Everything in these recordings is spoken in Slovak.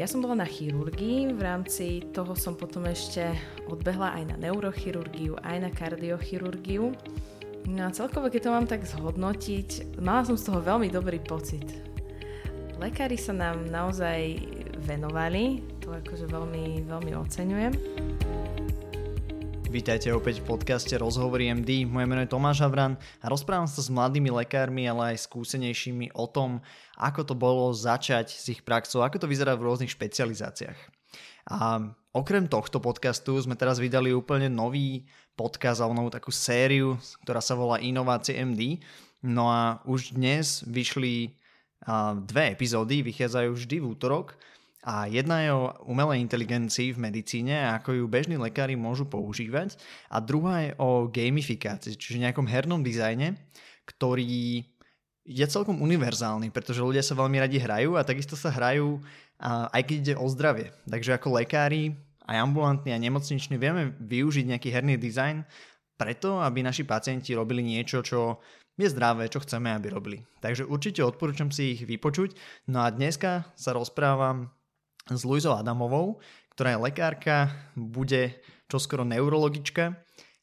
Ja som bola na chirurgii, v rámci toho som potom ešte odbehla aj na neurochirurgiu, aj na kardiochirurgiu. No a celkovo, keď to mám tak zhodnotiť, mala som z toho veľmi dobrý pocit. Lekári sa nám naozaj venovali, to akože veľmi, veľmi oceňujem. Vítajte opäť v podcaste Rozhovory MD. Moje meno je Tomáš Havran a rozprávam sa s mladými lekármi, ale aj skúsenejšími o tom, ako to bolo začať s ich praxou, ako to vyzerá v rôznych špecializáciách. A okrem tohto podcastu sme teraz vydali úplne nový podcast a novú takú sériu, ktorá sa volá Inovácie MD. No a už dnes vyšli dve epizódy, vychádzajú vždy v útorok a jedna je o umelej inteligencii v medicíne a ako ju bežní lekári môžu používať. A druhá je o gamifikácii, čiže nejakom hernom dizajne, ktorý je celkom univerzálny, pretože ľudia sa veľmi radi hrajú a takisto sa hrajú aj keď ide o zdravie. Takže ako lekári, aj ambulantní a nemocniční vieme využiť nejaký herný dizajn preto, aby naši pacienti robili niečo, čo je zdravé, čo chceme, aby robili. Takže určite odporúčam si ich vypočuť. No a dneska sa rozprávam s Luizou Adamovou, ktorá je lekárka, bude čoskoro neurologička.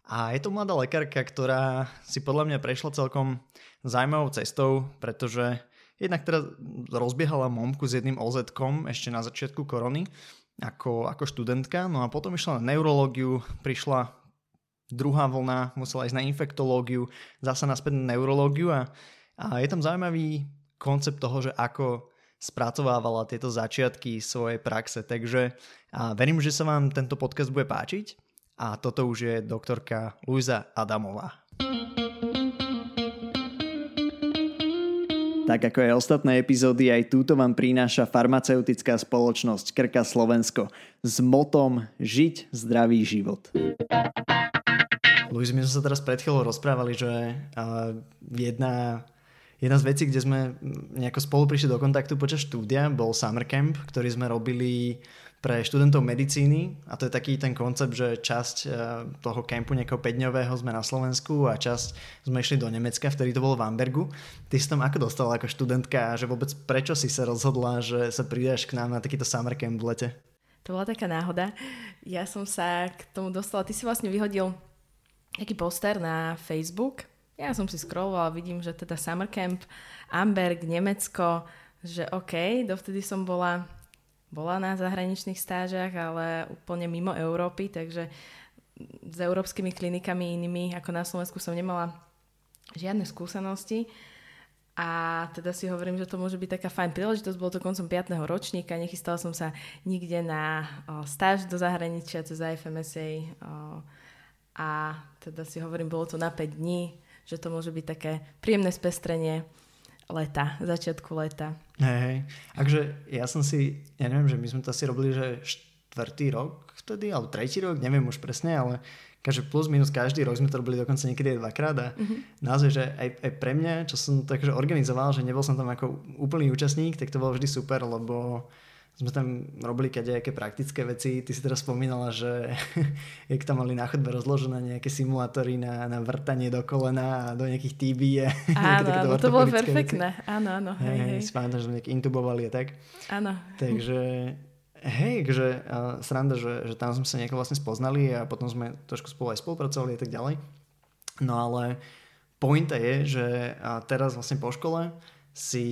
A je to mladá lekárka, ktorá si podľa mňa prešla celkom zaujímavou cestou, pretože jednak teda rozbiehala momku s jedným oz ešte na začiatku korony ako, ako študentka, no a potom išla na neurológiu, prišla druhá vlna, musela ísť na infektológiu, zasa naspäť na neurológiu a, a je tam zaujímavý koncept toho, že ako spracovávala tieto začiatky svojej praxe. Takže a verím, že sa vám tento podcast bude páčiť. A toto už je doktorka Luisa Adamová. Tak ako aj ostatné epizódy, aj túto vám prináša farmaceutická spoločnosť Krka Slovensko s motom Žiť zdravý život. Luis, my sme sa teraz pred chvíľou rozprávali, že jedna Jedna z vecí, kde sme nejako spolu prišli do kontaktu počas štúdia, bol Summer Camp, ktorý sme robili pre študentov medicíny a to je taký ten koncept, že časť e, toho kempu nejakého 5 sme na Slovensku a časť sme išli do Nemecka, vtedy to bolo v Ambergu. Ty si tam ako dostala ako študentka a že vôbec prečo si sa rozhodla, že sa pridáš k nám na takýto Summer Camp v lete? To bola taká náhoda. Ja som sa k tomu dostala, ty si vlastne vyhodil taký poster na Facebook ja som si scrollovala, vidím, že teda Summer Camp, Amberg, Nemecko, že OK, dovtedy som bola, bola na zahraničných stážach, ale úplne mimo Európy, takže s európskymi klinikami inými ako na Slovensku som nemala žiadne skúsenosti. A teda si hovorím, že to môže byť taká fajn príležitosť, bolo to koncom 5. ročníka, nechystala som sa nikde na stáž do zahraničia cez IFMSA o, a teda si hovorím, bolo to na 5 dní, že to môže byť také príjemné spestrenie leta, začiatku leta. Hej, hej. Takže ja som si, ja neviem, že my sme to asi robili, že štvrtý rok vtedy, alebo tretí rok, neviem už presne, ale každý plus minus každý rok sme to robili dokonca niekedy aj dvakrát a mm-hmm. naozaj, že aj, aj pre mňa, čo som takže organizoval, že nebol som tam ako úplný účastník, tak to bolo vždy super, lebo sme tam robili nejaké praktické veci. Ty si teraz spomínala, že jak tam mali na chodbe rozložené nejaké simulátory na, na vrtanie do kolena a do nejakých TB. Áno, áno to bolo perfektné. Veci. Áno, áno. Hej, hej. Si pamätám, že nejak intubovali a tak. Áno. Takže hej, že uh, sranda, že, že tam sme sa nejako vlastne spoznali a potom sme trošku spolu aj spolupracovali a tak ďalej. No ale pointa je, že uh, teraz vlastne po škole si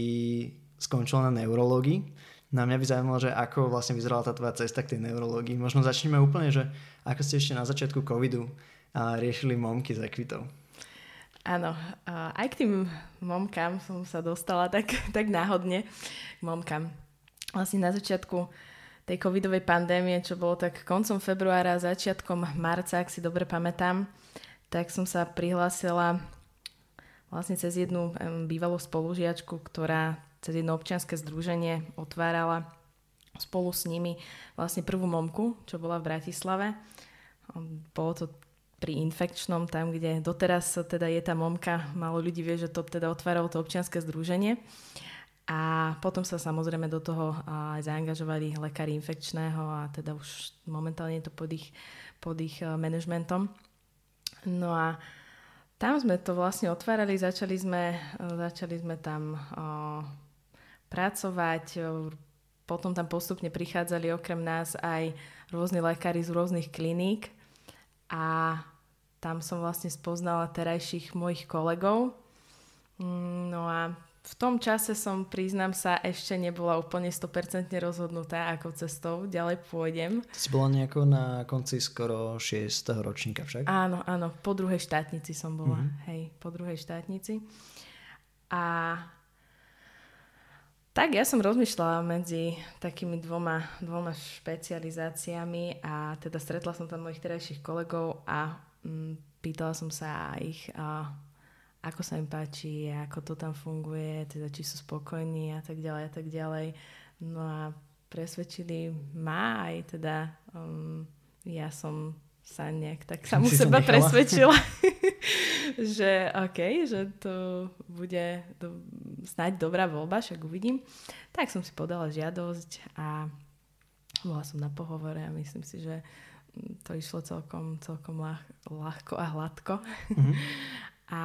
skončila na neurológii na mňa by zaujímalo, že ako vlastne vyzerala tá tvoja cesta k tej neurológii. Možno začneme úplne, že ako ste ešte na začiatku covidu a riešili momky z ekvitov. Áno, aj k tým momkám som sa dostala tak, tak náhodne k momkám. Vlastne na začiatku tej covidovej pandémie, čo bolo tak koncom februára, začiatkom marca, ak si dobre pamätám, tak som sa prihlásila vlastne cez jednu bývalú spolužiačku, ktorá cez jedno občianske združenie otvárala spolu s nimi vlastne prvú momku, čo bola v Bratislave. Bolo to pri infekčnom, tam, kde doteraz teda je tá momka, malo ľudí vie, že to teda otváralo to občianske združenie. A potom sa samozrejme do toho aj zaangažovali lekári infekčného a teda už momentálne je to pod ich, pod ich e, manažmentom. No a tam sme to vlastne otvárali, začali sme, e, začali sme tam pracovať. potom tam postupne prichádzali okrem nás aj rôzni lekári z rôznych kliník a tam som vlastne spoznala terajších mojich kolegov. Mm, no a v tom čase som, priznám sa, ešte nebola úplne 100% rozhodnutá, ako cestou ďalej pôjdem. To si bola nejako na konci skoro 6. ročníka však? Áno, áno, po druhej štátnici som bola, mm-hmm. hej, po druhej štátnici. A tak ja som rozmýšľala medzi takými dvoma, dvoma špecializáciami a teda stretla som tam mojich terajších kolegov a mm, pýtala som sa ich, a ako sa im páči, ako to tam funguje, teda či sú spokojní a tak ďalej a tak ďalej. No a presvedčili ma aj teda um, ja som sa nejak tak samu seba presvedčila, že OK, že to bude do, snáď dobrá voľba, však uvidím. Tak som si podala žiadosť a bola som na pohovore a myslím si, že to išlo celkom, celkom ľah, ľahko a hladko. Mm-hmm. a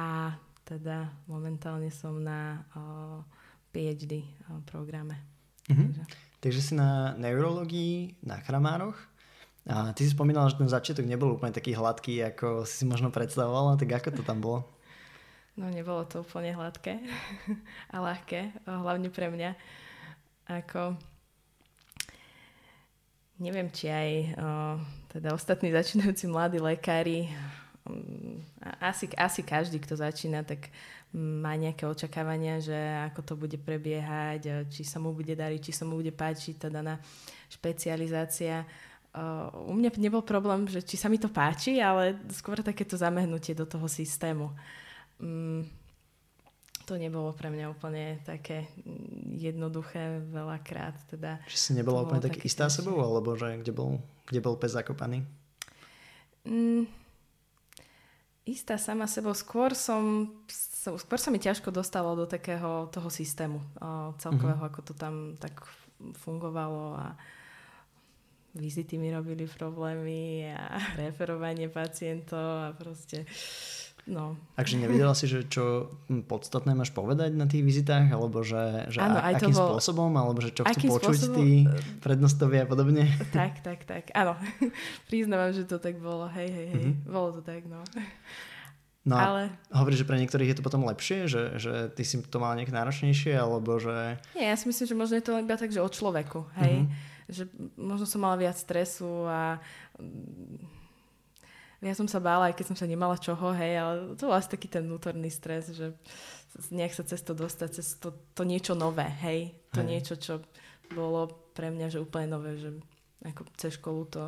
teda momentálne som na uh, PhD uh, programe. Mm-hmm. Takže. Takže si na neurologii na Chramároch. A ty si spomínala, že ten začiatok nebol úplne taký hladký, ako si možno predstavovala, tak ako to tam bolo? No nebolo to úplne hladké a ľahké, hlavne pre mňa. Ako neviem, či aj o, teda ostatní začínajúci mladí lekári asi, asi každý, kto začína, tak má nejaké očakávania, že ako to bude prebiehať, či sa mu bude dariť, či sa mu bude páčiť tá daná špecializácia. U mňa nebol problém, že či sa mi to páči, ale skôr takéto zamehnutie do toho systému. Mm, to nebolo pre mňa úplne také jednoduché veľakrát. Teda Či si nebola úplne tak istá sebou, alebo že kde bol, kde bol pes zakopaný? Mm, istá sama sebou. Skôr som, skôr sa mi ťažko dostalo do takého toho systému celkového, mm-hmm. ako to tam tak fungovalo a vizity mi robili problémy a referovanie pacientov a proste No. Takže nevedela si, že čo podstatné máš povedať na tých vizitách, alebo že, že Áno, a, akým bol... spôsobom, alebo že čo chcú počuť spôsobom... tí prednostovia a podobne? Tak, tak, tak. Áno. Priznávam, že to tak bolo. Hej, hej, hej. Mm-hmm. Bolo to tak, no. No ale... hovoríš, že pre niektorých je to potom lepšie, že, že ty si to mal nejak náročnejšie, alebo že... Nie, ja si myslím, že možno je to iba tak, že o človeku, hej. Mm-hmm. Že možno som mala viac stresu a ja som sa bála, aj keď som sa nemala čoho, hej, ale to bol asi taký ten vnútorný stres, že nejak sa cez to dostať, cez to, to niečo nové, hej. To hej. niečo, čo bolo pre mňa, že úplne nové, že ako cez školu to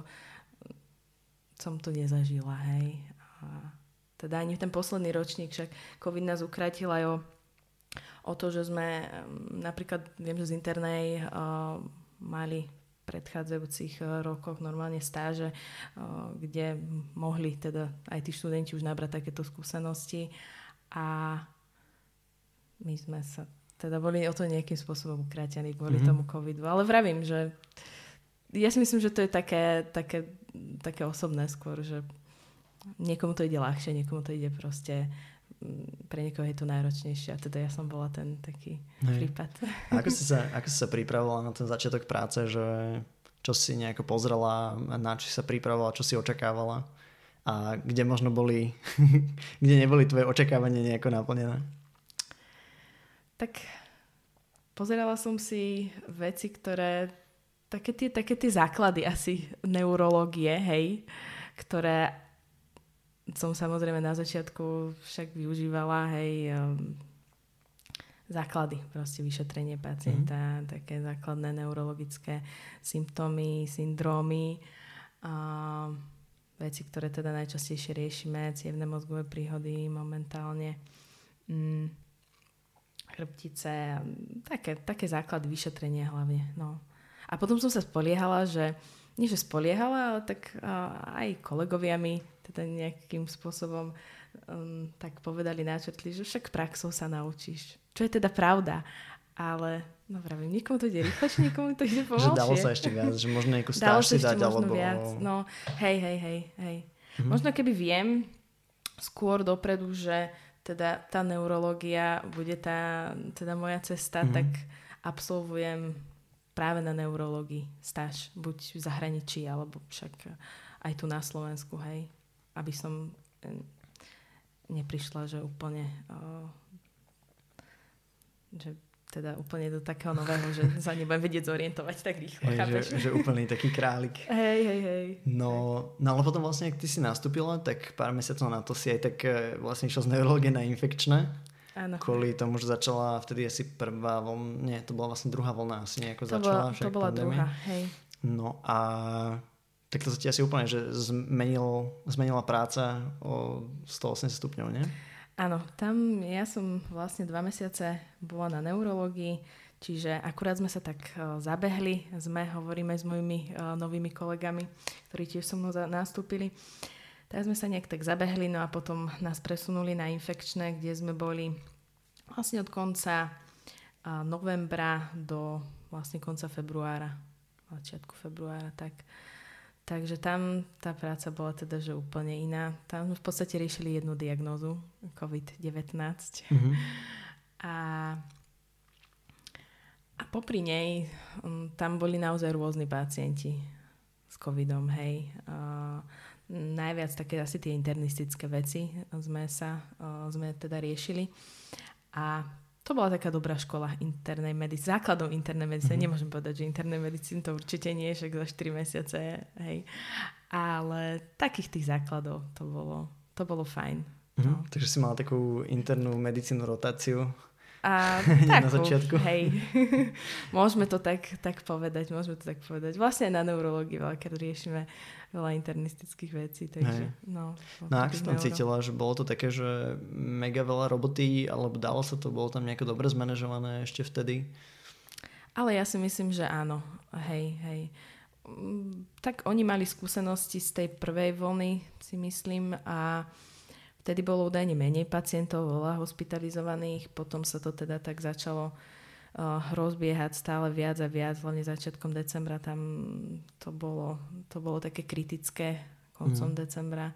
som to nezažila, hej. A teda ani ten posledný ročník, však COVID nás ukrátil aj o, o to, že sme napríklad, viem, že z internej uh, mali predchádzajúcich eh, rokoch normálne stáže, eh, kde mohli teda aj tí študenti už nabrať takéto skúsenosti a my sme sa teda boli o to nejakým spôsobom ukrátení kvôli mm-hmm. tomu covidu. Ale vravím, že ja si myslím, že to je také, také, také osobné skôr, že niekomu to ide ľahšie, niekomu to ide proste pre niekoho je to náročnejšie a teda ja som bola ten taký Hej. prípad. A ako si, sa, ako si sa pripravovala na ten začiatok práce, že čo si nejako pozrela, na čo si sa pripravovala, čo si očakávala a kde možno boli, kde neboli tvoje očakávania nejako naplnené? Tak pozerala som si veci, ktoré také tie, také tie základy asi neurológie, hej, ktoré som samozrejme na začiatku však využívala, hej, um, základy, proste vyšetrenie pacienta, mm-hmm. také základné neurologické symptómy, syndrómy, a veci, ktoré teda najčastejšie riešime, cievne mozgové príhody momentálne, mm, chrbtice, také, také základy vyšetrenia hlavne. No. A potom som sa spoliehala, že nie že spoliehala, ale tak uh, aj kolegovia mi teda nejakým spôsobom um, tak povedali, načrtli, že však praxou sa naučíš. Čo je teda pravda. Ale, no vravím, nikomu to ide rýchlejšie, nikomu to ide pomalšie. že dalo sa ešte viac, že možno nejakú stáž si dať, alebo... Viac. No, hej, hej, hej, hej. Mm-hmm. Možno keby viem skôr dopredu, že teda tá neurológia bude tá, teda moja cesta, mm-hmm. tak absolvujem práve na neurológii stáž, buď v zahraničí, alebo však aj tu na Slovensku, hej, aby som neprišla, že úplne že teda úplne do takého nového, že sa nebudem vedieť zorientovať tak rýchlo. Hej, že, že úplný taký králik. Hej, hej, hej. No, no ale potom vlastne, ak ty si nastúpila, tak pár mesiacov na to si aj tak e, vlastne išla z neurologie na infekčné. Áno. Kvôli tomu, že začala vtedy asi prvá vlna, nie, to bola vlastne druhá vlna asi nejako to začala. Bola, to bola pandémia. druhá, hej. No a tak to sa ti asi úplne, že zmenil, zmenila práca o 180 stupňov, nie? Áno, tam ja som vlastne dva mesiace bola na neurológii, čiže akurát sme sa tak uh, zabehli, sme, hovoríme s mojimi uh, novými kolegami, ktorí tiež so mnou nastúpili. Tak sme sa nejak tak zabehli, no a potom nás presunuli na infekčné, kde sme boli vlastne od konca uh, novembra do vlastne konca februára, začiatku februára, tak Takže tam tá práca bola teda že úplne iná. Tam v podstate riešili jednu diagnózu, COVID-19. Mm-hmm. A, a popri nej um, tam boli naozaj rôzni pacienti s covidom, hej. Uh, najviac také asi tie internistické veci sme sa, uh, sme teda riešili. A to bola taká dobrá škola internej medicíny, základom internej medicíny. Mm-hmm. Nemôžem povedať, že internej medicíny to určite nie, však za 4 mesiace, hej. Ale takých tých základov to bolo, to bolo fajn. Mm-hmm. No. Takže si mala takú internú medicínu rotáciu. A takú, na začiatku. hej. môžeme to tak, tak povedať, môžeme to tak povedať. Vlastne na neurológii veľakrát riešime veľa internistických vecí. Takže, no, no ak si tam cítila, že bolo to také, že mega veľa roboty, alebo dalo sa to, bolo tam nejako dobre zmanéžované ešte vtedy? Ale ja si myslím, že áno. Hej, hej. Mm, tak oni mali skúsenosti z tej prvej vlny, si myslím, a vtedy bolo údajne menej pacientov, veľa hospitalizovaných, potom sa to teda tak začalo uh, rozbiehať stále viac a viac, hlavne začiatkom decembra tam to bolo, to bolo také kritické koncom mm. decembra,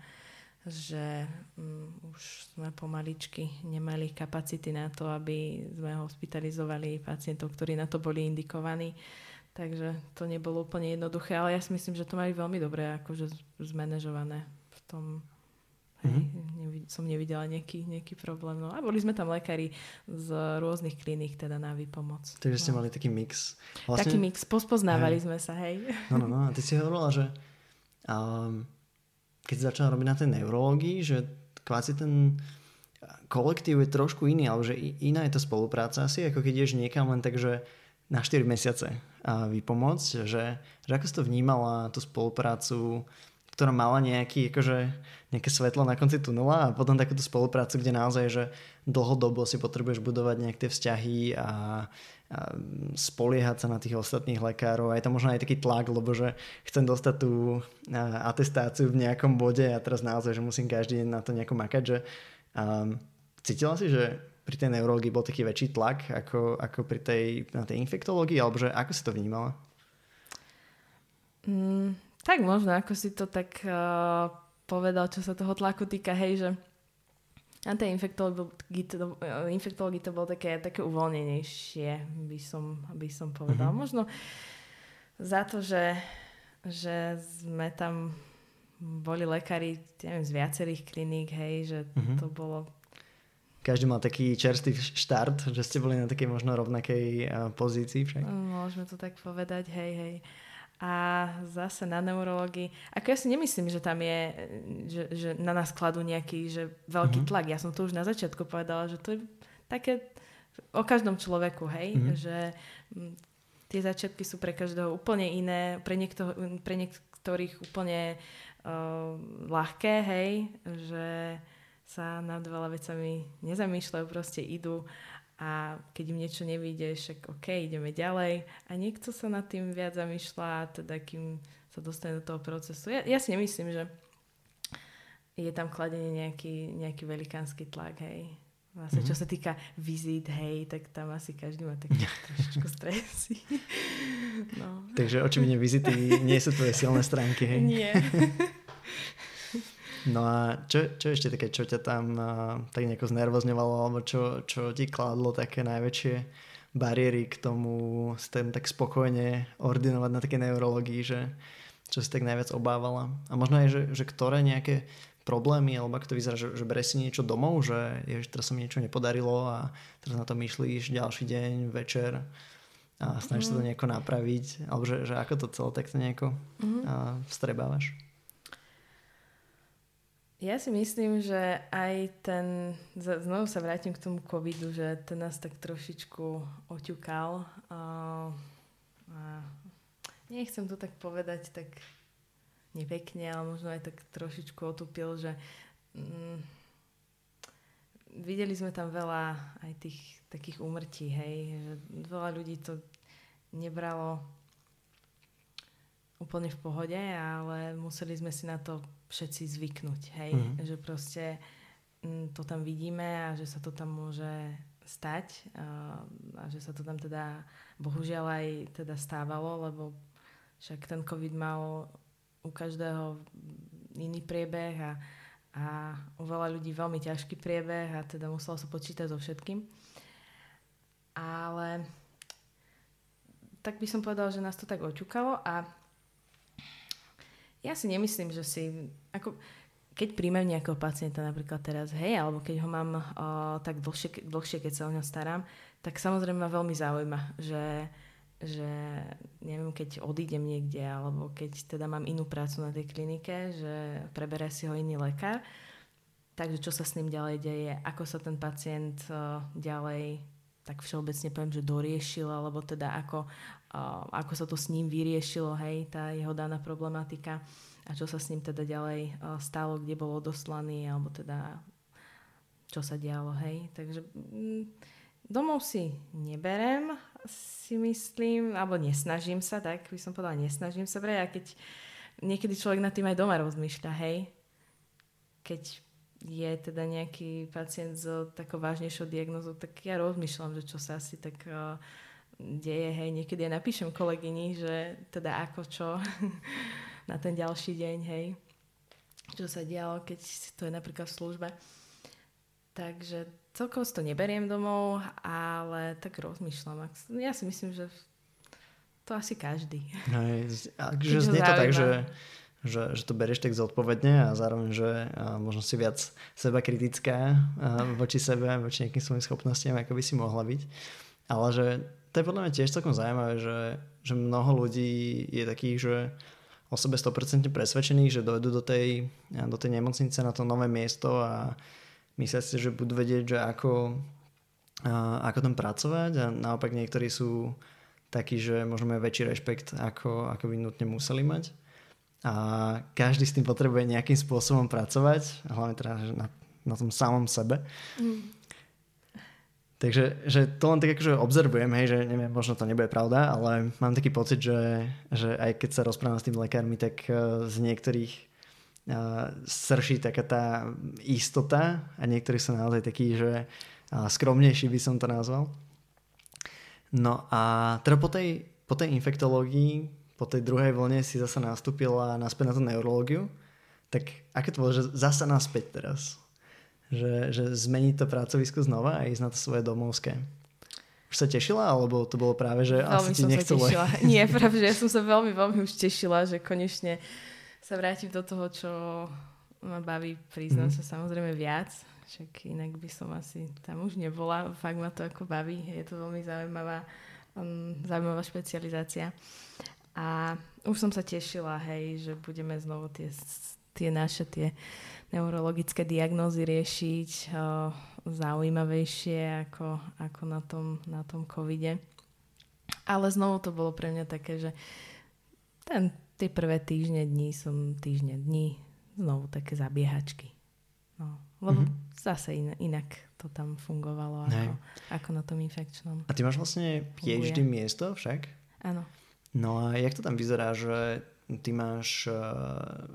že um, už sme pomaličky nemali kapacity na to, aby sme hospitalizovali pacientov, ktorí na to boli indikovaní. Takže to nebolo úplne jednoduché, ale ja si myslím, že to mali veľmi dobre akože zmanéžované v tom Mm-hmm. som nevidela nejaký, nejaký problém. No. A boli sme tam lekári z rôznych kliník teda na výpomoc. Takže ste no. mali taký mix. Vlastne... Taký mix, pospoznávali hej. sme sa, hej. No, no, no. A ty si hovorila, že um, keď začala robiť na tej neurológii, že kváci ten kolektív je trošku iný, alebo že iná je tá spolupráca asi, ako keď ideš niekam len tak, že na 4 mesiace vypomôcť, že, že ako si to vnímala, tú spoluprácu ktorá mala nejaký, akože, nejaké svetlo na konci tunela a potom takúto spoluprácu, kde naozaj, že dlhodobo si potrebuješ budovať nejaké tie vzťahy a, a spoliehať sa na tých ostatných lekárov. A je to možno aj taký tlak, lebo že chcem dostať tú atestáciu v nejakom bode a teraz naozaj, že musím každý deň na to nejako makať, že um, cítila si, že pri tej neurológii bol taký väčší tlak ako, ako pri tej, na tej infektológii, alebo že ako si to vnímala? Mm, tak možno, ako si to tak uh, povedal, čo sa toho tlaku týka, hej, že na tej infektológii to, infektológii to bolo také, také uvoľnenejšie, by som, by som povedal. Mm-hmm. Možno za to, že, že sme tam boli lekári neviem, z viacerých kliník, hej, že mm-hmm. to bolo každý mal taký čerstvý štart, že ste boli na takej možno rovnakej uh, pozícii však. Môžeme to tak povedať, hej, hej a zase na neurológii. Ako ja si nemyslím, že tam je, že, že na nás kladú nejaký že veľký mm-hmm. tlak. Ja som to už na začiatku povedala, že to je také o každom človeku, hej, mm-hmm. že m, tie začiatky sú pre každého úplne iné, pre, niekto, pre niektorých úplne uh, ľahké, hej, že sa nad veľa vecami nezamýšľajú, proste idú a keď im niečo nevíde, však OK, ideme ďalej a niekto sa nad tým viac zamýšľa, teda kým sa dostane do toho procesu. Ja, ja si nemyslím, že je tam kladenie nejaký, nejaký velikánsky tlak, hej. Vlastne, mm-hmm. čo mhm. sa týka vizit, hej, tak tam asi každý má také trošičku stresy. No. Takže očividne vizity nie sú tvoje silné stránky, hej? Nie. No a čo, čo ešte také, čo ťa tam uh, tak nejako znervozňovalo, alebo čo, čo ti kladlo také najväčšie bariéry k tomu ten tak spokojne ordinovať na také neurologii, že čo si tak najviac obávala. A možno aj, že, že ktoré nejaké problémy, alebo ako to vyzerá, že, že berie si niečo domov, že je, že teraz sa mi niečo nepodarilo a teraz na to myšlíš ďalší deň, večer a snažíš mm. sa to mhm. nejako napraviť, alebo že, že ako to celé takto nejako mm. vstrebávaš? Ja si myslím, že aj ten, znovu sa vrátim k tomu covidu, že ten nás tak trošičku oťukal. A nechcem to tak povedať tak nepekne, ale možno aj tak trošičku otupil, že mm, videli sme tam veľa aj tých takých úmrtí, hej, že veľa ľudí to nebralo úplne v pohode, ale museli sme si na to všetci zvyknúť, hej, mm. že proste m, mm, to tam vidíme a že sa to tam môže stať a, a že sa to tam teda bohužiaľ aj teda stávalo, lebo však ten COVID mal u každého iný priebeh a, a u veľa ľudí veľmi ťažký priebeh a teda muselo sa počítať so všetkým. Ale tak by som povedala, že nás to tak oťukalo a ja si nemyslím, že si... Ako, keď príjmem nejakého pacienta napríklad teraz, hej, alebo keď ho mám uh, tak dlhšie, dlhšie, keď sa o ňo starám, tak samozrejme ma veľmi zaujíma, že, že neviem, keď odídem niekde, alebo keď teda mám inú prácu na tej klinike, že preberie si ho iný lekár, takže čo sa s ním ďalej deje, ako sa ten pacient uh, ďalej tak všeobecne poviem, že doriešil, alebo teda ako, uh, ako sa to s ním vyriešilo, hej, tá jeho daná problematika a čo sa s ním teda ďalej uh, stalo, kde bol odoslaný, alebo teda čo sa dialo, hej. Takže mm, domov si neberem, si myslím, alebo nesnažím sa, tak by som povedala, nesnažím sa brať, a keď niekedy človek nad tým aj doma rozmýšľa, hej, keď je teda nejaký pacient s takou vážnejšou diagnozou, tak ja rozmýšľam, že čo sa asi tak uh, deje, hej, niekedy ja napíšem kolegyni, že teda ako čo na ten ďalší deň, hej, čo sa dialo, keď to je napríklad v službe. Takže celkovo si to neberiem domov, ale tak rozmýšľam. Ja si myslím, že to asi každý. Hej, že znie to tak, že že, že to berieš tak zodpovedne a zároveň, že možno si viac seba kritická voči sebe, voči nejakým svojim schopnostiam, ako by si mohla byť. Ale že to je podľa mňa tiež celkom zaujímavé, že, že mnoho ľudí je takých, že o sebe 100% presvedčených, že dojdú do tej, do tej nemocnice na to nové miesto a myslia si, že budú vedieť, že ako, ako tam pracovať a naopak niektorí sú takí, že možno majú väčší rešpekt, ako, ako by nutne museli mať a každý s tým potrebuje nejakým spôsobom pracovať, hlavne teda na, na tom samom sebe. Mm. Takže že to len tak akože observujem, hej, že neviem, možno to nebude pravda, ale mám taký pocit, že, že aj keď sa rozprávam s tými lekármi, tak uh, z niektorých uh, srší taká tá istota a niektorí sú naozaj takí, že uh, skromnejší by som to nazval. No a teda po tej, po tej infektológii po tej druhej vlne si zase nastúpila naspäť na tú neurológiu, tak aké to bolo, že zase naspäť teraz? Že, že zmeniť to pracovisko znova a ísť na to svoje domovské. Už sa tešila, alebo to bolo práve, že veľmi asi ti nechcelo? Sa tešila. Nie, práve, že ja som sa veľmi, veľmi už tešila, že konečne sa vrátim do toho, čo ma baví priznať mm. sa samozrejme viac. Však inak by som asi tam už nebola. Fakt ma to ako baví. Je to veľmi zaujímavá, um, zaujímavá špecializácia. A už som sa tešila, hej, že budeme znovu tie, tie naše tie neurologické diagnózy riešiť o, zaujímavejšie ako, ako na, tom, na tom covide. Ale znovu to bolo pre mňa také, že ten, tie prvé týždne dní som týždne dní znovu také zabiehačky. No, lebo mm-hmm. zase in, inak to tam fungovalo ako, ako na tom infekčnom. A ty máš vlastne PhD funguje. miesto však? Áno. No a jak to tam vyzerá, že ty máš uh,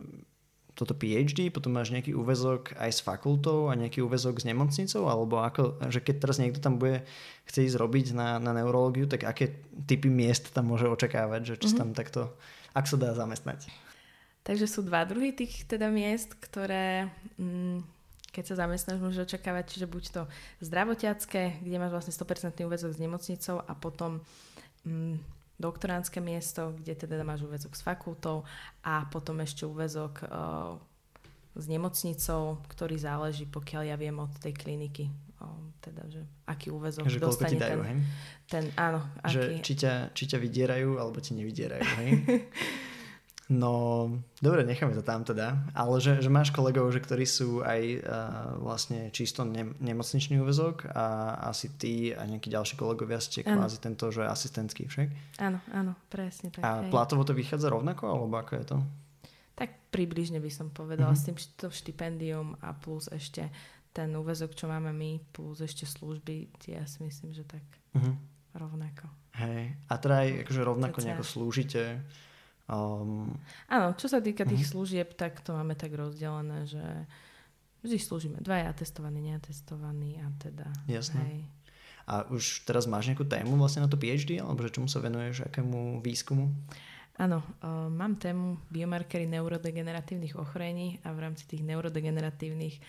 toto PhD, potom máš nejaký úvezok aj s fakultou a nejaký úvezok s nemocnicou, alebo ako, že keď teraz niekto tam bude chce ísť robiť na, na neurológiu, tak aké typy miest tam môže očakávať, že či mm-hmm. tam takto, ak sa dá zamestnať? Takže sú dva druhy tých teda miest, ktoré, mm, keď sa zamestnáš, môžeš očakávať, čiže buď to zdravotiacké, kde máš vlastne 100% úvezok s nemocnicou a potom mm, doktoránske miesto, kde teda máš úvezok s fakultou a potom ešte úvezok uh, s nemocnicou, ktorý záleží, pokiaľ ja viem, od tej kliniky. Uh, teda, že aký úvezok že dostane ti dajú, ten, hej? ten, áno. Že aký... či, ťa, či ťa vydierajú, alebo ti nevydierajú, hej? No, dobre, necháme to tam teda. Ale že, že máš kolegov, že ktorí sú aj uh, vlastne čisto ne, nemocničný úvezok a asi ty a nejakí ďalší kolegovia ste ano. kvázi tento, že asistentský však? Áno, áno, presne tak. A hej. platovo to vychádza rovnako, alebo ako je to? Tak približne by som povedala, uh-huh. s tým to štipendium a plus ešte ten úvezok, čo máme my, plus ešte služby, ja si myslím, že tak uh-huh. rovnako. Hej, a teda aj akože rovnako nejako slúžite Um, Áno, čo sa týka tých uh-huh. služieb, tak to máme tak rozdelené, že vždy slúžime dvaja atestovaní, neatestovaní a teda... Jasné. Hej. A už teraz máš nejakú tému vlastne na to PhD, alebo že čomu sa venuješ, akému výskumu? Áno, uh, mám tému biomarkery neurodegeneratívnych ochorení a v rámci tých neurodegeneratívnych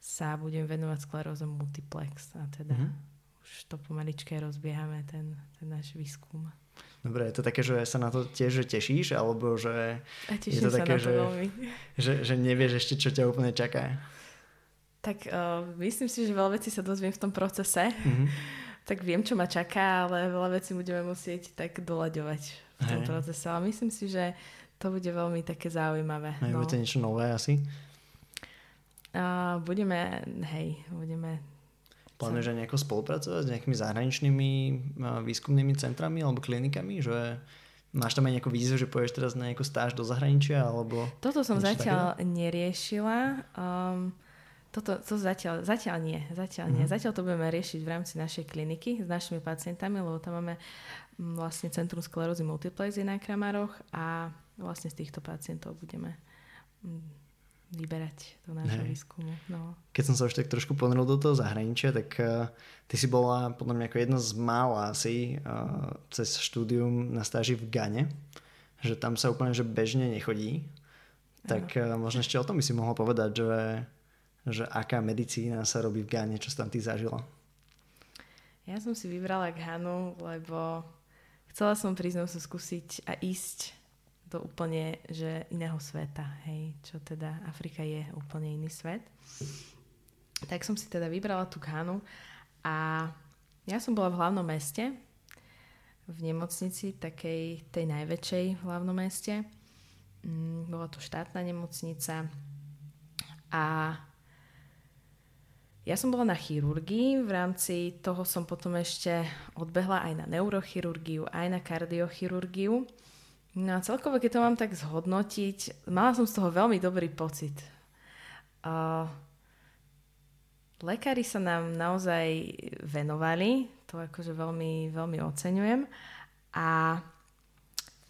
sa budem venovať skleróze multiplex a teda uh-huh. už to pomaličke rozbiehame, ten, ten náš výskum. Dobre, je to také, že sa na to tiež že tešíš, alebo že je to také, to že, že, že nevieš ešte, čo ťa úplne čaká? Tak uh, myslím si, že veľa vecí sa dozviem v tom procese. Mm-hmm. tak viem, čo ma čaká, ale veľa vecí budeme musieť tak doľaďovať v tom Hej. procese. Ale myslím si, že to bude veľmi také zaujímavé. Hej, no. Bude to niečo nové asi? Uh, budeme, hej, budeme Plánuješ aj nejako spolupracovať s nejakými zahraničnými výskumnými centrami alebo klinikami, že máš tam aj nejakú víziu, že pôjdeš teraz na nejakú stáž do zahraničia alebo... Toto som zatiaľ takéto? neriešila. Um, toto, to zatiaľ, zatiaľ nie. Zatiaľ nie. Mm. Zatiaľ to budeme riešiť v rámci našej kliniky s našimi pacientami, lebo tam máme mm, vlastne Centrum sklerózy multiplex na Kramaroch a vlastne z týchto pacientov budeme mm, vyberať do nášho hey. výskumu. No. Keď som sa už tak trošku ponoril do toho zahraničia, tak uh, ty si bola podľa mňa ako jedna z mála asi uh, cez štúdium na stáži v Gane, že tam sa úplne že bežne nechodí. Tak uh, možno ešte o tom by si mohla povedať, že, že aká medicína sa robí v Gane, čo si tam ty zažila. Ja som si vybrala Ganu, lebo chcela som prísť sa skúsiť a ísť do úplne že iného sveta, hej, čo teda Afrika je úplne iný svet. Tak som si teda vybrala tú Ghanu a ja som bola v hlavnom meste, v nemocnici, takej tej najväčšej v hlavnom meste. Mm, bola to štátna nemocnica a ja som bola na chirurgii, v rámci toho som potom ešte odbehla aj na neurochirurgiu, aj na kardiochirurgiu. No a celkovo, keď to mám tak zhodnotiť, mala som z toho veľmi dobrý pocit. Uh, lekári sa nám naozaj venovali, to akože veľmi, veľmi oceňujem. A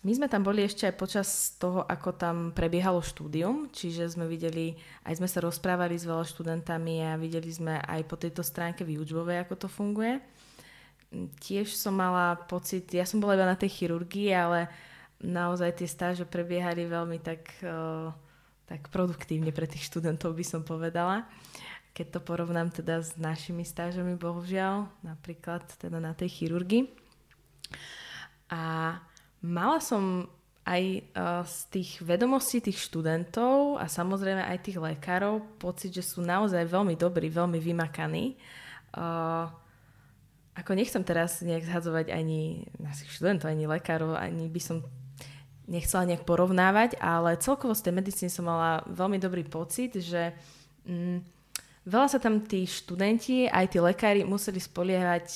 my sme tam boli ešte aj počas toho, ako tam prebiehalo štúdium, čiže sme videli, aj sme sa rozprávali s veľa študentami a videli sme aj po tejto stránke výučbovej, ako to funguje. Tiež som mala pocit, ja som bola iba na tej chirurgii, ale naozaj tie stáže prebiehali veľmi tak, tak produktívne pre tých študentov, by som povedala. Keď to porovnám teda s našimi stážami, bohužiaľ, napríklad teda na tej chirurgii. A mala som aj z tých vedomostí tých študentov a samozrejme aj tých lekárov pocit, že sú naozaj veľmi dobrí, veľmi vymakaní. Uh, ako nechcem teraz nejak zhadzovať ani našich študentov, ani lekárov, ani by som nechcela nejak porovnávať, ale celkovo z tej medicíny som mala veľmi dobrý pocit, že mm, veľa sa tam tí študenti, aj tí lekári museli spoliehať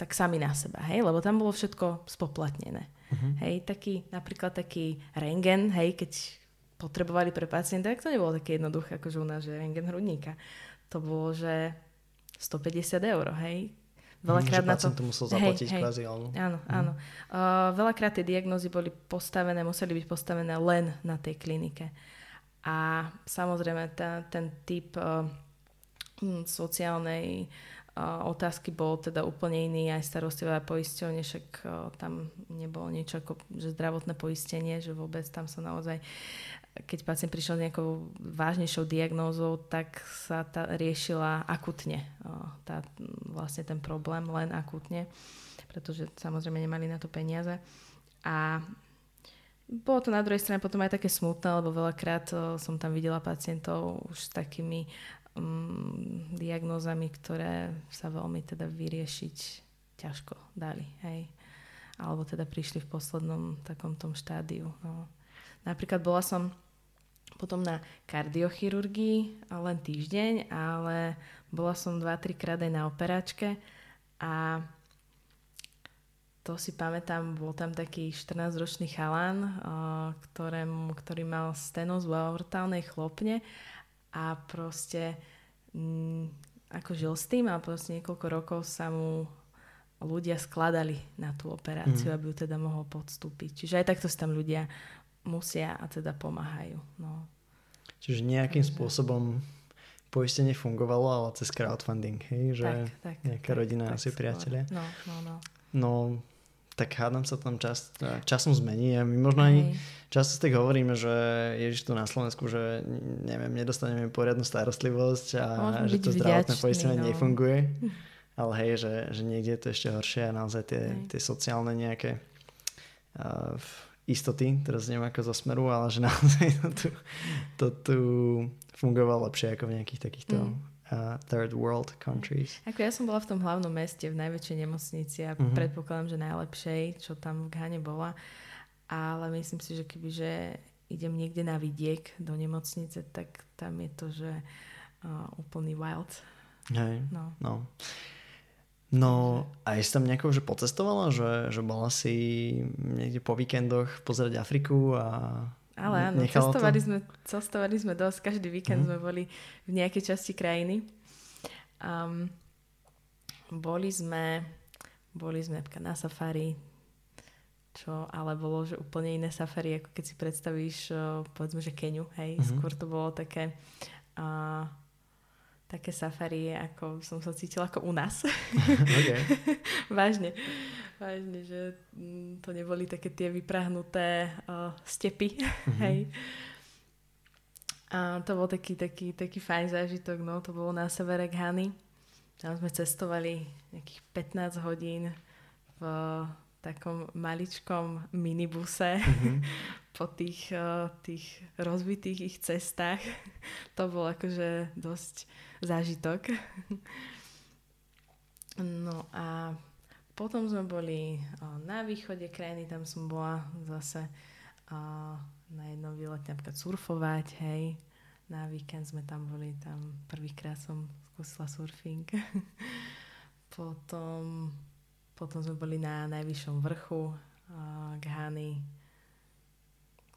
tak sami na seba, hej, lebo tam bolo všetko spoplatnené. Uh-huh. Hej, taký, napríklad taký rengen, hej, keď potrebovali pre pacienta, tak to nebolo také jednoduché, ako že u nás, že rengen hrudníka. To bolo, že 150 eur, hej, Veľakrát na to... to musel zaplatiť hej, hej. kvázi, alebo... Áno, mm. áno. Uh, veľakrát tie diagnózy boli postavené, museli byť postavené len na tej klinike. A samozrejme ten, ten typ uh, sociálnej otázky bol teda úplne iný, aj starostlivá poisťovne, však tam nebolo niečo ako že zdravotné poistenie, že vôbec tam sa naozaj keď pacient prišiel s nejakou vážnejšou diagnózou, tak sa tá riešila akutne. Tá, vlastne ten problém len akutne, pretože samozrejme nemali na to peniaze. A bolo to na druhej strane potom aj také smutné, lebo veľakrát som tam videla pacientov už s takými um, diagnózami, ktoré sa veľmi teda vyriešiť ťažko dali. Hej. Alebo teda prišli v poslednom takom tom štádiu. No. Napríklad bola som potom na kardiochirurgii len týždeň, ale bola som 2-3 krát aj na operačke a to si pamätám, bol tam taký 14-ročný chalan, ktorému, ktorý mal stenozu aortálnej chlopne a proste m, mm, ako žil s tým a proste niekoľko rokov sa mu ľudia skladali na tú operáciu, mm. aby ju teda mohol podstúpiť. Čiže aj takto si tam ľudia musia a teda pomáhajú. No. Čiže nejakým Takže... spôsobom poistenie fungovalo, ale cez crowdfunding, hej? Že tak, tak, nejaká tak, rodina, tak, asi priatelia. No, no, no. No, tak hádam sa tam čas, časom zmení a my možno aj často tak hovoríme, že ježiš tu na Slovensku, že neviem, nedostaneme poriadnu starostlivosť a Môžeme že to zdravotné poistenie no. nefunguje. Ale hej, že, že niekde je to ešte horšie a naozaj tie, tie sociálne nejaké uh, istoty, teraz neviem ako zo smeru, ale že naozaj to tu, to tu fungovalo lepšie ako v nejakých takýchto mm. uh, third world countries. Ako ja som bola v tom hlavnom meste, v najväčšej nemocnici a mm-hmm. predpokladám, že najlepšej, čo tam v Ghane bola. Ale myslím si, že keby že idem niekde na vidiek do nemocnice, tak tam je to, že uh, úplný wild. Hej, no. no. No a si tam nejako že pocestovala, že, že bola si niekde po víkendoch pozerať Afriku a ale áno, cestovali sme, cestovali sme dosť, každý víkend mm. sme boli v nejakej časti krajiny. Um, boli sme, boli sme na safari, čo ale bolo že úplne iné safari, ako keď si predstavíš, povedzme, že Keniu, hej, mm-hmm. skôr to bolo také uh, také safari, ako som sa cítila ako u nás. Okay. Vážne. Vážne, že mm, to neboli také tie vyprahnuté uh, stepy. Mm-hmm. Hej. A to bol taký, taký, taký fajn zážitok, no, to bolo na severe Ghany. Tam sme cestovali nejakých 15 hodín v takom maličkom minibuse mm-hmm. po tých, uh, tých rozbitých ich cestách. to bol akože dosť zážitok. No a potom sme boli na východe krajiny, tam som bola zase na jednom výlete napríklad surfovať, hej. Na víkend sme tam boli, tam prvýkrát som skúsila surfing. potom, potom sme boli na najvyššom vrchu Ghany,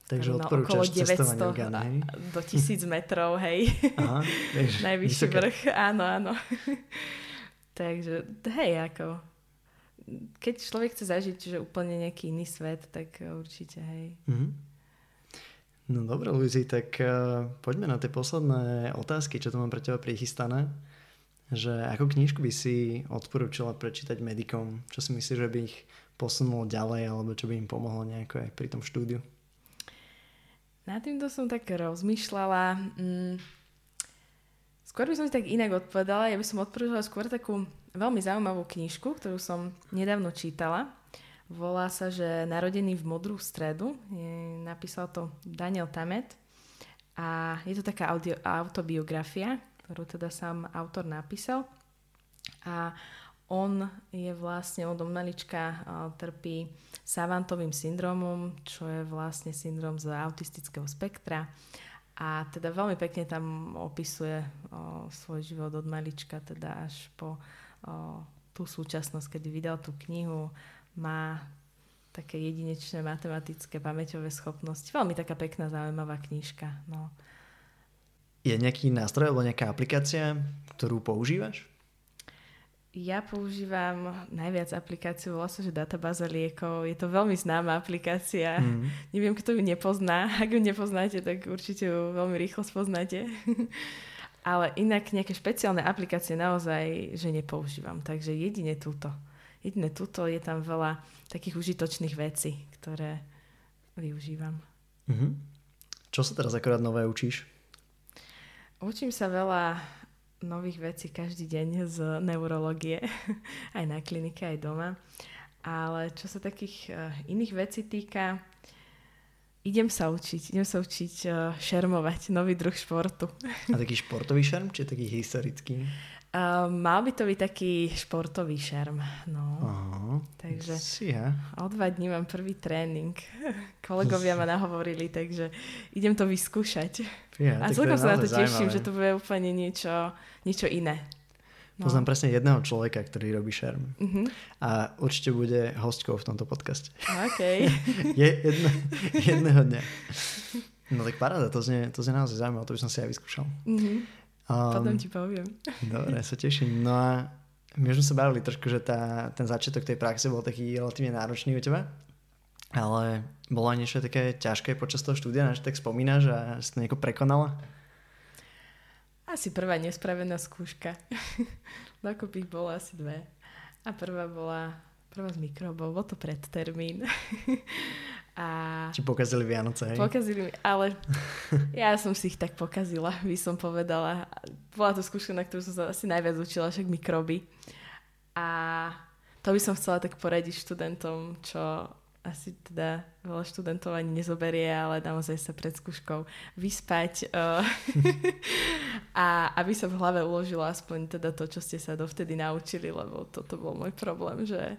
Takže no, okolo 900 Ghana, do 1000 metrov, hej. Aha, Najvyšší vysoké. vrch, áno, áno. takže, hej, ako keď človek chce zažiť že úplne nejaký iný svet, tak určite, hej. Mm-hmm. No dobre, Luizi, tak uh, poďme na tie posledné otázky, čo tu mám pre teba prichystané. Že ako knižku by si odporúčala prečítať medikom? Čo si myslíš, že by ich posunulo ďalej, alebo čo by im pomohlo nejako aj pri tom štúdiu? Na týmto som tak rozmýšľala. Mm, skôr by som si tak inak odpovedala. Ja by som odporúčala skôr takú veľmi zaujímavú knižku, ktorú som nedávno čítala. Volá sa, že Narodený v modrú stredu. Napísal to Daniel Tamet. A je to taká audio, autobiografia, ktorú teda sám autor napísal. A on je vlastne od malička trpí savantovým syndromom, čo je vlastne syndrom z autistického spektra. A teda veľmi pekne tam opisuje o, svoj život od malička, teda až po o, tú súčasnosť, kedy vydal tú knihu, má také jedinečné matematické pamäťové schopnosti. Veľmi taká pekná, zaujímavá knižka. No. Je nejaký nástroj alebo nejaká aplikácia, ktorú používaš? Ja používam najviac aplikáciu, volá sa, že databáza liekov. Je to veľmi známa aplikácia. Mm. Neviem, kto ju nepozná. Ak ju nepoznáte, tak určite ju veľmi rýchlo spoznáte. Ale inak nejaké špeciálne aplikácie naozaj, že nepoužívam. Takže jedine túto. Jedine túto je tam veľa takých užitočných vecí, ktoré využívam. Mm-hmm. Čo sa teraz akorát nové učíš? Učím sa veľa nových vecí každý deň z neurológie, aj na klinike, aj doma. Ale čo sa takých uh, iných vecí týka, idem sa učiť, idem sa učiť uh, šermovať, nový druh športu. A taký športový šerm, či taký historický? Uh, mal by to byť taký športový šerm. No. Aha, takže ja. o dva dní mám prvý tréning. Kolegovia ma nahovorili, takže idem to vyskúšať. Ja, a celkom sa na to teším, že to bude úplne niečo, niečo iné. No. Poznám presne jedného človeka, ktorý robí šerm. Uh-huh. A určite bude hostkou v tomto podcaste. OK. Je jedno, jedného dňa. No tak paráda, to znie, to znie naozaj zaujímavé, to by som si aj vyskúšal. Uh-huh. Um, Potom ti poviem. Dobre, sa teším. No a my už sme sa bavili trošku, že tá, ten začiatok tej praxe bol taký relatívne náročný u teba. Ale bolo aj niečo také ťažké počas toho štúdia, že tak spomínaš a si to nejako prekonala? Asi prvá nespravená skúška. Dokopy ich bolo asi dve. A prvá bola prvá z mikrobov, bol to predtermín. A... Či pokazili Vianoce, hej? Pokazili mi, ale ja som si ich tak pokazila, by som povedala. Bola to skúška, na ktorú som sa asi najviac učila, však mikroby. A to by som chcela tak poradiť študentom, čo asi teda veľa študentov ani nezoberie, ale naozaj sa pred skúškou vyspať uh, a aby sa v hlave uložilo aspoň teda to, čo ste sa dovtedy naučili, lebo toto bol môj problém, že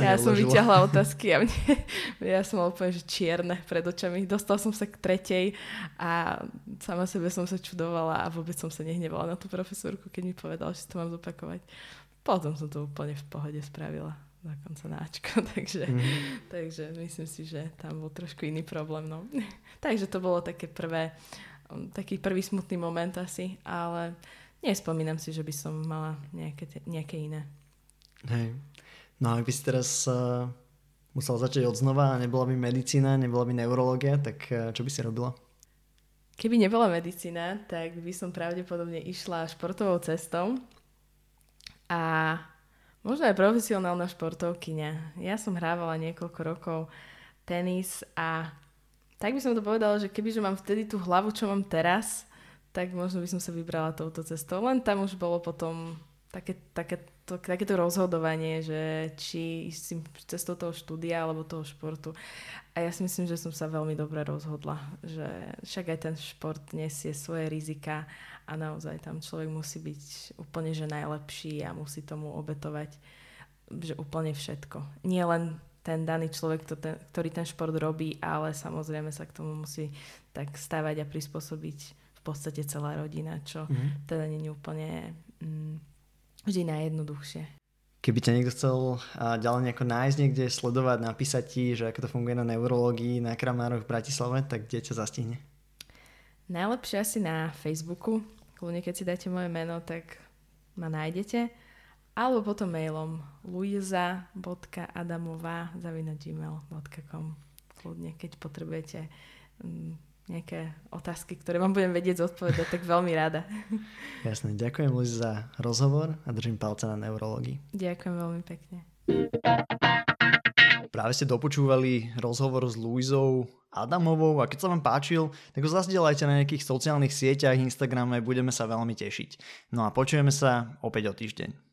ja som vyťahla otázky a mne, ja som mal úplne že čierne pred očami. Dostal som sa k tretej a sama sebe som sa čudovala a vôbec som sa nehnevala na tú profesorku, keď mi povedala, že to mám zopakovať. Potom som to úplne v pohode spravila dokonca na Ačko, takže, mm-hmm. takže myslím si, že tam bol trošku iný problém. No. takže to bolo také prvé, um, taký prvý smutný moment asi, ale nespomínam si, že by som mala nejaké, nejaké iné. Hej. No a ak by si teraz uh, musela začať od znova a nebola by medicína, nebola by neurológia, tak uh, čo by si robila? Keby nebola medicína, tak by som pravdepodobne išla športovou cestou a Možno aj profesionálna športovkyňa. Ja som hrávala niekoľko rokov tenis a tak by som to povedala, že kebyže mám vtedy tú hlavu, čo mám teraz, tak možno by som sa vybrala touto cestou. Len tam už bolo potom také, také, to, takéto rozhodovanie, že či ísť cestou toho štúdia alebo toho športu. A ja si myslím, že som sa veľmi dobre rozhodla, že však aj ten šport nesie svoje rizika a naozaj tam človek musí byť úplne že najlepší a musí tomu obetovať že úplne všetko. Nie len ten daný človek, ktorý ten šport robí, ale samozrejme sa k tomu musí tak stavať a prispôsobiť v podstate celá rodina, čo mm. teda nie je úplne mm, vždy najjednoduchšie. Keby ťa niekto chcel ďalej nejako nájsť niekde, sledovať, napísať ti, že ako to funguje na neurológii na Kramároch v Bratislave, tak kde ťa zastihne? Najlepšie asi na Facebooku, Kľudne, keď si dáte moje meno, tak ma nájdete. Alebo potom mailom luisa.adamová.gmail.com Kľudne, keď potrebujete mm, nejaké otázky, ktoré vám budem vedieť zodpovedať, tak veľmi rada. Jasné, ďakujem Luisa za rozhovor a držím palce na neurológii. Ďakujem veľmi pekne. Práve ste dopočúvali rozhovor s Luizou Adamovou a keď sa vám páčil, tak ho zazdieľajte na nejakých sociálnych sieťach, Instagrame, budeme sa veľmi tešiť. No a počujeme sa opäť o týždeň.